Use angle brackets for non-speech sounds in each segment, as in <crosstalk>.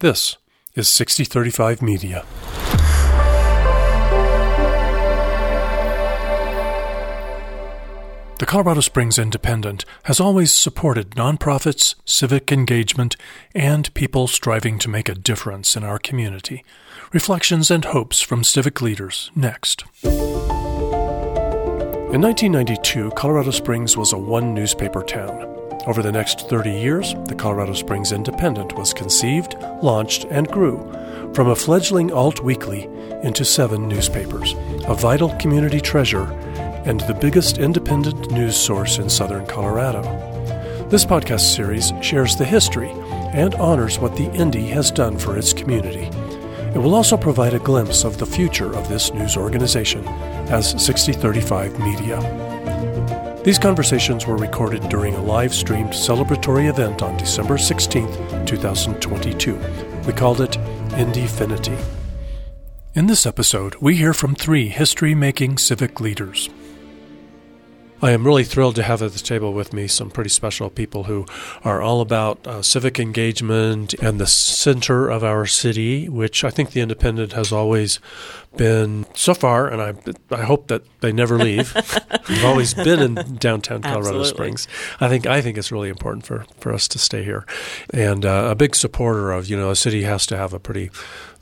This is 6035 Media. The Colorado Springs Independent has always supported nonprofits, civic engagement, and people striving to make a difference in our community. Reflections and hopes from civic leaders next. In 1992, Colorado Springs was a one newspaper town. Over the next 30 years, the Colorado Springs Independent was conceived, launched, and grew from a fledgling alt weekly into seven newspapers, a vital community treasure and the biggest independent news source in southern Colorado. This podcast series shares the history and honors what the Indy has done for its community. It will also provide a glimpse of the future of this news organization as 6035 Media. These conversations were recorded during a live streamed celebratory event on December 16, 2022. We called it Indyfinity. In this episode, we hear from three history making civic leaders. I am really thrilled to have at the table with me some pretty special people who are all about uh, civic engagement and the center of our city, which I think the Independent has always been so far, and I I hope that they never leave. <laughs> We've always been in downtown Colorado Absolutely. Springs. I think I think it's really important for, for us to stay here, and uh, a big supporter of you know a city has to have a pretty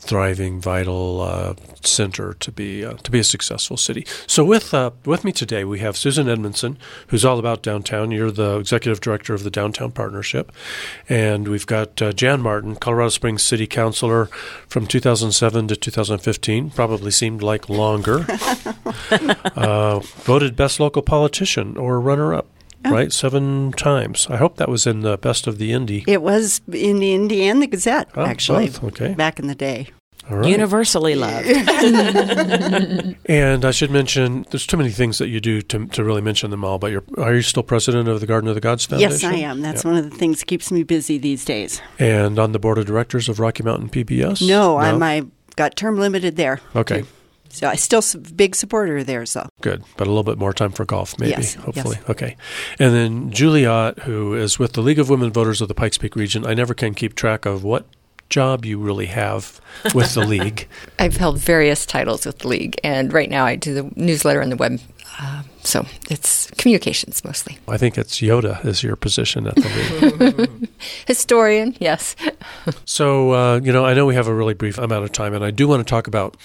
thriving, vital uh, center to be uh, to be a successful city. So with uh, with me today we have Susan Edmondson, who's all about downtown. You're the executive director of the Downtown Partnership, and we've got uh, Jan Martin, Colorado Springs City Councilor from 2007 to 2015. Probably seemed like longer. <laughs> uh, voted best local politician or runner up. Right, seven times. I hope that was in the best of the Indy. It was in the Indy and the Gazette, Oh, actually, both, okay. back in the day. All right. Universally loved. <laughs> And I should mention, there's too many things that you do to, to really mention them all. But you're, are you still president of the Garden of the Gods Foundation? Yes, I am. That's Yeah. one of the things that keeps me busy these days. And on the board of directors of Rocky Mountain PBS. No, I'm I got term limited there. Okay, too. So I still s- big supporter there. So good, but a little bit more time for golf, maybe. Yes, hopefully, okay. And then Julie Ott, who is with the League of Women Voters of the Pikes Peak region. I never can keep track of what job you really have with the league. <laughs> I've held various titles with the league, and right now I do the newsletter and the web. Uh, so it's communications mostly. I think it's Yoda is your position at the league. <laughs> Historian, yes. <laughs> So, uh, you know, I know we have a really brief amount of time, and I do want to talk about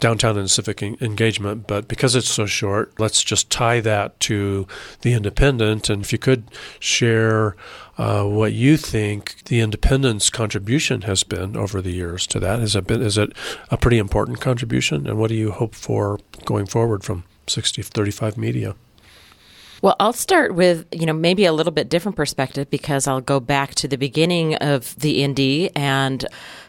downtown and civic en- engagement, but because it's so short, let's just tie that to the independent. And if you could share uh, what you think the independent's contribution has been over the years to that. Has it been, is it a pretty important contribution? And what do you hope for going forward from 6035 Media? Well, I'll start with, you know, maybe a little bit different perspective because I'll go back to the beginning of the Indy and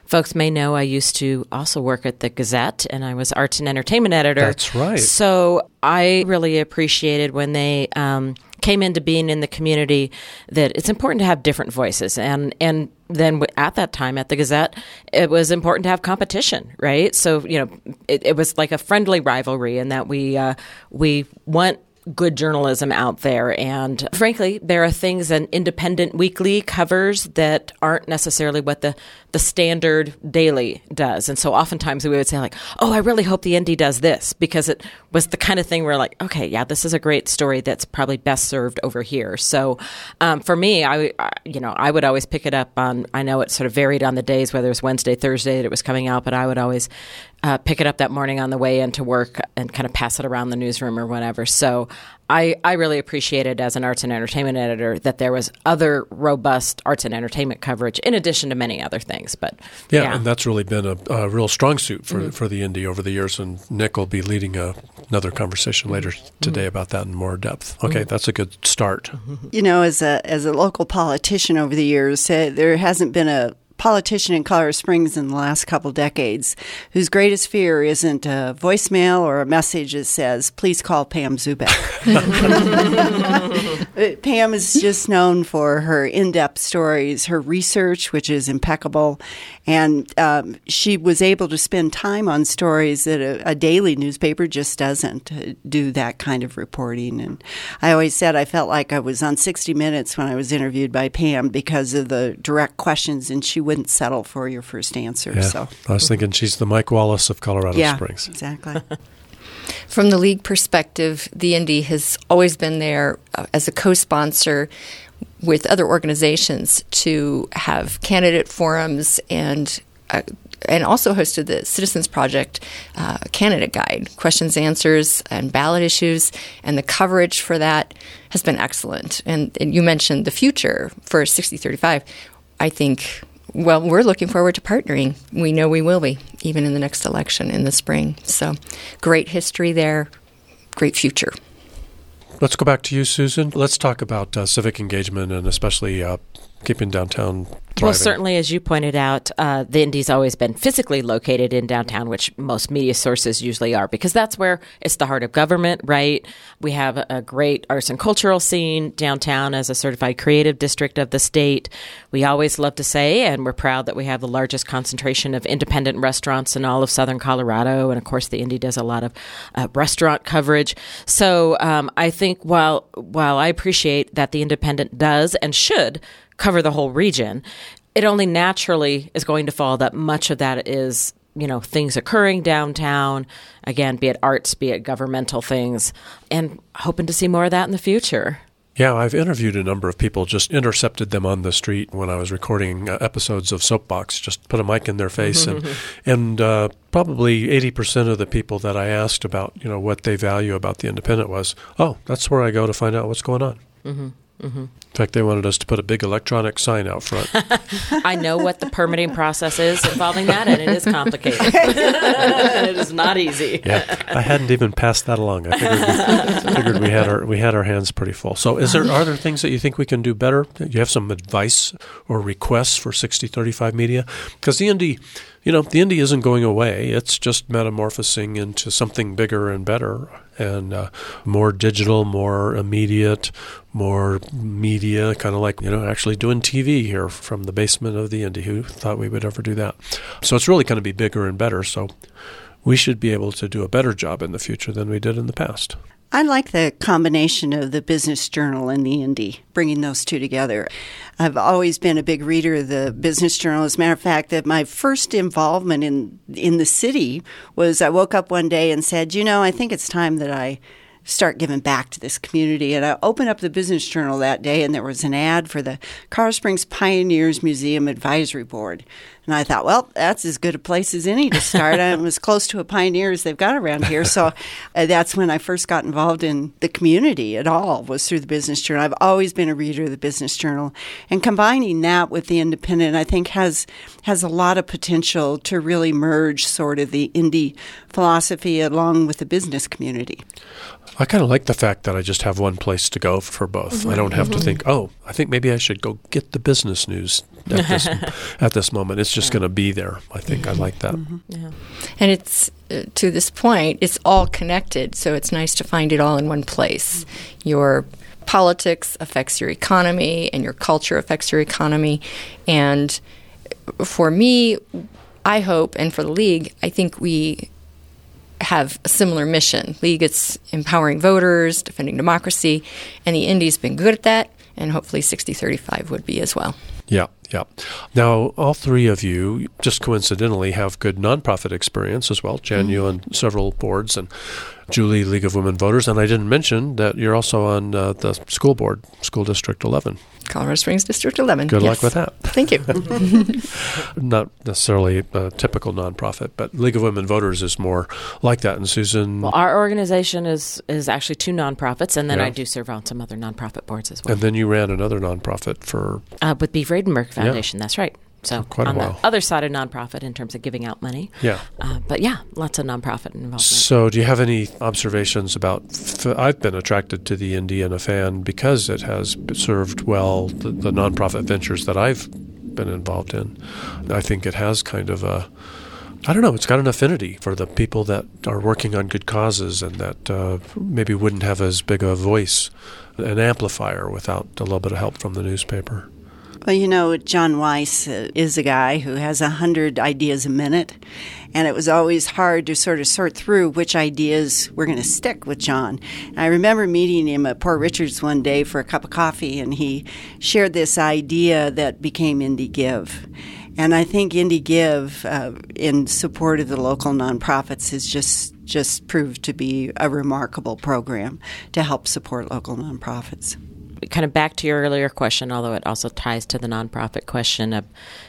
folks may know I used to also work at the Gazette and I was arts and entertainment editor. That's right. So I really appreciated when they um, came into being in the community that it's important to have different voices and and then at that time at the Gazette, it was important to have competition, right? So you know, it, it was like a friendly rivalry in that we uh, we want good journalism out there. And frankly, there are things an independent weekly covers that aren't necessarily what the, the standard daily does. And so oftentimes we would say like, oh, I really hope the Indy does this because it was the kind of thing where like, okay, yeah, this is a great story that's probably best served over here. So um, for me, I, I, you know, I would always pick it up on, I know it sort of varied on the days, whether it was Wednesday, Thursday that it was coming out, but I would always uh, pick it up that morning on the way into work and kind of pass it around the newsroom or whatever. So I, I really appreciated as an arts and entertainment editor that there was other robust arts and entertainment coverage in addition to many other things. But Yeah, and that's really been a, a real strong suit for mm-hmm. for the Indy over the years. And Nick will be leading a, another conversation later mm-hmm. today about that in more depth. Okay, mm-hmm. that's a good start. you know, as a as a local politician over the years, uh, there hasn't been a politician in Colorado Springs in the last couple decades whose greatest fear isn't a voicemail or a message that says, "Please call Pam Zubeck." <laughs> Uh, Pam is just known for her in-depth stories, her research, which is impeccable, and um, she was able to spend time on stories that a, a daily newspaper just doesn't uh, do that kind of reporting. And I always said I felt like I was on 60 Minutes when I was interviewed by Pam because of the direct questions, and she wouldn't settle for your first answer. Yeah. So I was thinking she's the Mike Wallace of Colorado yeah, Springs. exactly. <laughs> From the league perspective, the Indy has always been there uh, as a co sponsor with other organizations to have candidate forums and uh, and also hosted the Citizens Project uh, candidate guide, questions, answers, and ballot issues, and the coverage for that has been excellent. And, and you mentioned the future for 6035. I think, well, we're looking forward to partnering. We know we will be, even in the next election in the spring. So great history there, great future. Let's go back to you, Susan. Let's talk about uh, civic engagement and especially uh, keeping downtown thriving. Well, certainly, as you pointed out, uh, the Indy's always been physically located in downtown, which most media sources usually are, because that's where it's the heart of government, right? We have a great arts and cultural scene downtown as a certified creative district of the state. We always love to say, and we're proud that we have the largest concentration of independent restaurants in all of southern Colorado. And of course, the Indy does a lot of uh, restaurant coverage. So um, I think while while I appreciate that the Independent does and should cover the whole region, it only naturally is going to fall that much of that is you know things occurring downtown again be it arts be it governmental things and hoping to see more of that in the future yeah, I've interviewed a number of people, just intercepted them on the street when I was recording uh, episodes of Soapbox, just put a mic in their face. and and uh, probably 80% of the people that I asked about, you know, what they value about the independent was, oh, that's where I go to find out what's going on. Mm-hmm. Mm-hmm. In fact, they wanted us to put a big electronic sign out front. <laughs> I know what the permitting process is involving that, and it is complicated. <laughs> it is not easy. Yeah, I hadn't even passed that along. I figured we, <laughs> figured we had our we had our hands pretty full. So, is there are there things that you think we can do better? You have some advice or requests for sixty thirty five media? Because the Indy, you know, the Indy isn't going away. It's just metamorphosing into something bigger and better and uh, more digital, more immediate, more media, kind of like, you know, actually doing TV here from the basement of the Indy. Who thought we would ever do that? So it's really going to be bigger and better. So we should be able to do a better job in the future than we did in the past. I like the combination of the Business Journal and the Indy, bringing those two together. I've always been a big reader of the Business Journal. As a matter of fact, that my first involvement in in the city was I woke up one day and said, you know, I think it's time that I start giving back to this community. And I opened up the Business Journal that day, and there was an ad for the Colorado Springs Pioneers Museum Advisory Board. And I thought, well, that's as good a place as any to start. I'm as close to a pioneer as they've got around here. So uh, that's when I first got involved in the community at all, was through the Business Journal. I've always been a reader of the Business Journal. And combining that with the Independent, I think has has a lot of potential to really merge sort of the indie philosophy along with the business community. I kind of like the fact that I just have one place to go for both. Mm-hmm. I don't have mm-hmm. to think, oh, I think maybe I should go get the business news at this <laughs> at this moment. It's just going to be there. I think mm-hmm. I like that. Mm-hmm. Yeah. And it's uh, to this point, it's all connected. So it's nice to find it all in one place. Mm-hmm. Your politics affects your economy, and your culture affects your economy. And for me, I hope, and for the league, I think we have a similar mission. League, it's empowering voters, defending democracy, and the Indy's been good at that, and hopefully 6035 would be as well. Yeah, yeah. Now, all three of you, just coincidentally, have good nonprofit experience as well. Jan, mm-hmm. you on several boards, and Julie, League of Women Voters. And I didn't mention that you're also on uh, the school board, School District 11. Colorado Springs District 11. Good yes. luck with that. Thank you. <laughs> <laughs> Not necessarily a typical nonprofit, but League of Women Voters is more like that. And Susan, well, our organization is is actually two nonprofits, and then yeah. I do serve on some other nonprofit boards as well. And then you ran another nonprofit for uh, with Bee Vradenburg Foundation. Yeah. That's right. So quite on the other side of nonprofit in terms of giving out money. Yeah. Uh, but yeah, lots of nonprofit involvement. So do you have any observations about? F- I've been attracted to the Indiana fan because it has served well the, the nonprofit ventures that I've been involved in. I think it has kind of a I don't know. It's got an affinity for the people that are working on good causes and that uh, maybe wouldn't have as big a voice, an amplifier without a little bit of help from the newspaper. Well, you know, John Weiss uh, is a guy who has a hundred ideas a minute, and it was always hard to sort of sort through which ideas were going to stick with John. And I remember meeting him at Poor Richard's one day for a cup of coffee, and he shared this idea that became Indy Give. And I think Indy Give, uh, in support of the local nonprofits, has just just proved to be a remarkable program to help support local nonprofits. Kind of back to your earlier question, although it also ties to the nonprofit question of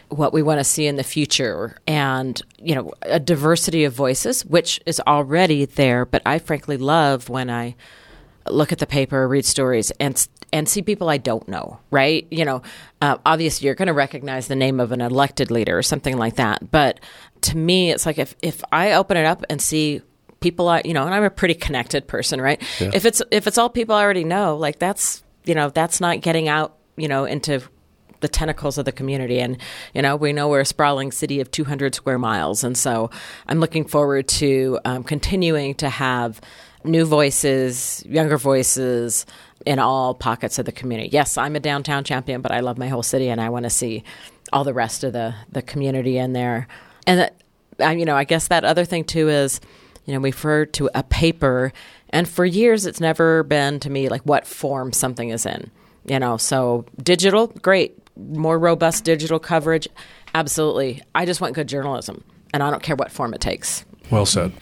what we want to see in the future and, you know, a diversity of voices, which is already there. But I frankly love when I look at the paper, read stories, and and see people I don't know, right? You know, uh, obviously you're going to recognize the name of an elected leader or something like that. But to me, it's like if if I open it up and see people I, you know, and I'm a pretty connected person, right? Yeah. If it's if it's all people I already know, like that's you know that's not getting out, you know, into the tentacles of the community. And, you know, we know we're a sprawling city of 200 square miles. And so I'm looking forward to um, continuing to have new voices, younger voices in all pockets of the community. Yes, I'm a downtown champion, but I love my whole city and I want to see all the rest of the, the community in there. And that, you know, I guess that other thing too is, you know, we refer to a paper, and for years it's never been to me like what form something is in. You know, so digital, great, more robust digital coverage, absolutely. I just want good journalism, and I don't care what form it takes. Well said.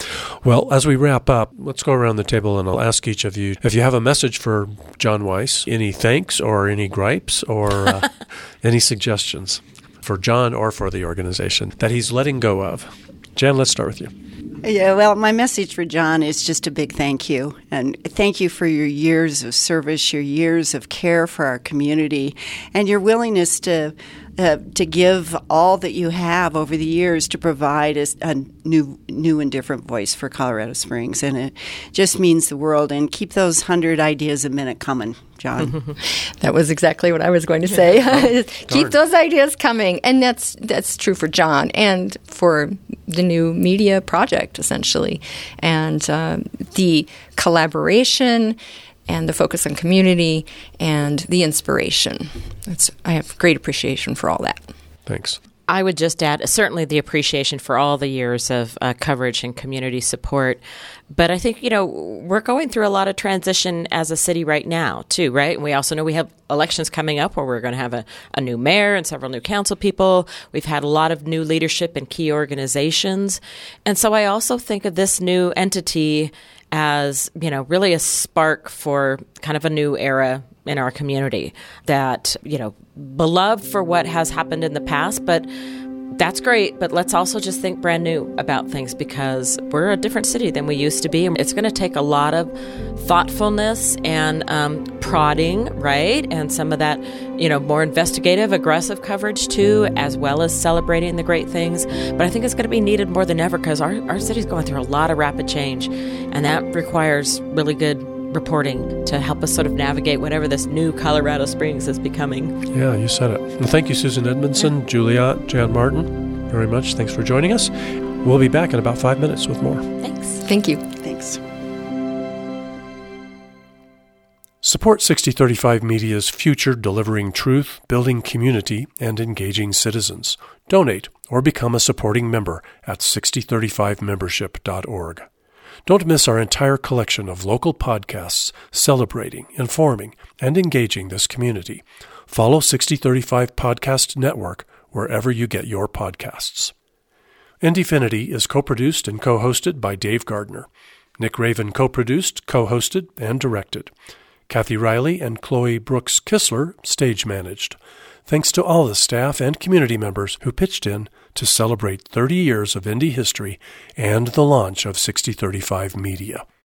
Well, as we wrap up, let's go around the table and I'll ask each of you if you have a message for John Weiss, any thanks or any gripes or uh, <laughs> any suggestions for John or for the organization that he's letting go of. Jan, let's start with you. Yeah, well, my message for John is just a big thank you. And thank you for your years of service, your years of care for our community, and your willingness to uh, to give all that you have over the years to provide a, a, new, new and different voice for Colorado Springs, and it just means the world. And keep those hundred ideas a minute coming, John. <laughs> that was exactly what I was going to say. oh, <laughs> keep those ideas coming, and that's that's true for John and for the new media project, essentially, and uh, the collaboration and the focus on community and the inspiration. It's, I have great appreciation for all that. Thanks. I would just add certainly the appreciation for all the years of uh, coverage and community support. But I think, you know, we're going through a lot of transition as a city right now, too, right? And we also know we have elections coming up where we're going to have a, a new mayor and several new council people. We've had a lot of new leadership in key organizations. And so I also think of this new entity as you know really a spark for kind of a new era in our community that you know beloved for what has happened in the past but that's great, but let's also just think brand new about things because we're a different city than we used to be. It's going to take a lot of thoughtfulness and um, prodding, right? And some of that, you know, more investigative, aggressive coverage too, as well as celebrating the great things. But I think it's going to be needed more than ever because our, our city's going through a lot of rapid change, and that requires really good reporting to help us sort of navigate whatever this new Colorado Springs is becoming. Yeah, you said it. Well, thank you, Susan Edmondson. Julie Ott, Jan Martin, very much. Thanks for joining us. We'll be back in about five minutes with more. Thanks. Thank you. Thanks. Support 6035 Media's future delivering truth, building community, and engaging citizens. Donate or become a supporting member at 6035membership.org. Don't miss our entire collection of local podcasts celebrating, informing, and engaging this community. Follow 6035 Podcast Network wherever you get your podcasts. Indyfinity is co produced and co hosted by Dave Gardner. Nick Raven co produced, co hosted, and directed. Kathy Riley and Chloe Brooks Kissler stage managed. Thanks to all the staff and community members who pitched in to celebrate 30 years of Indy history and the launch of 6035 Media.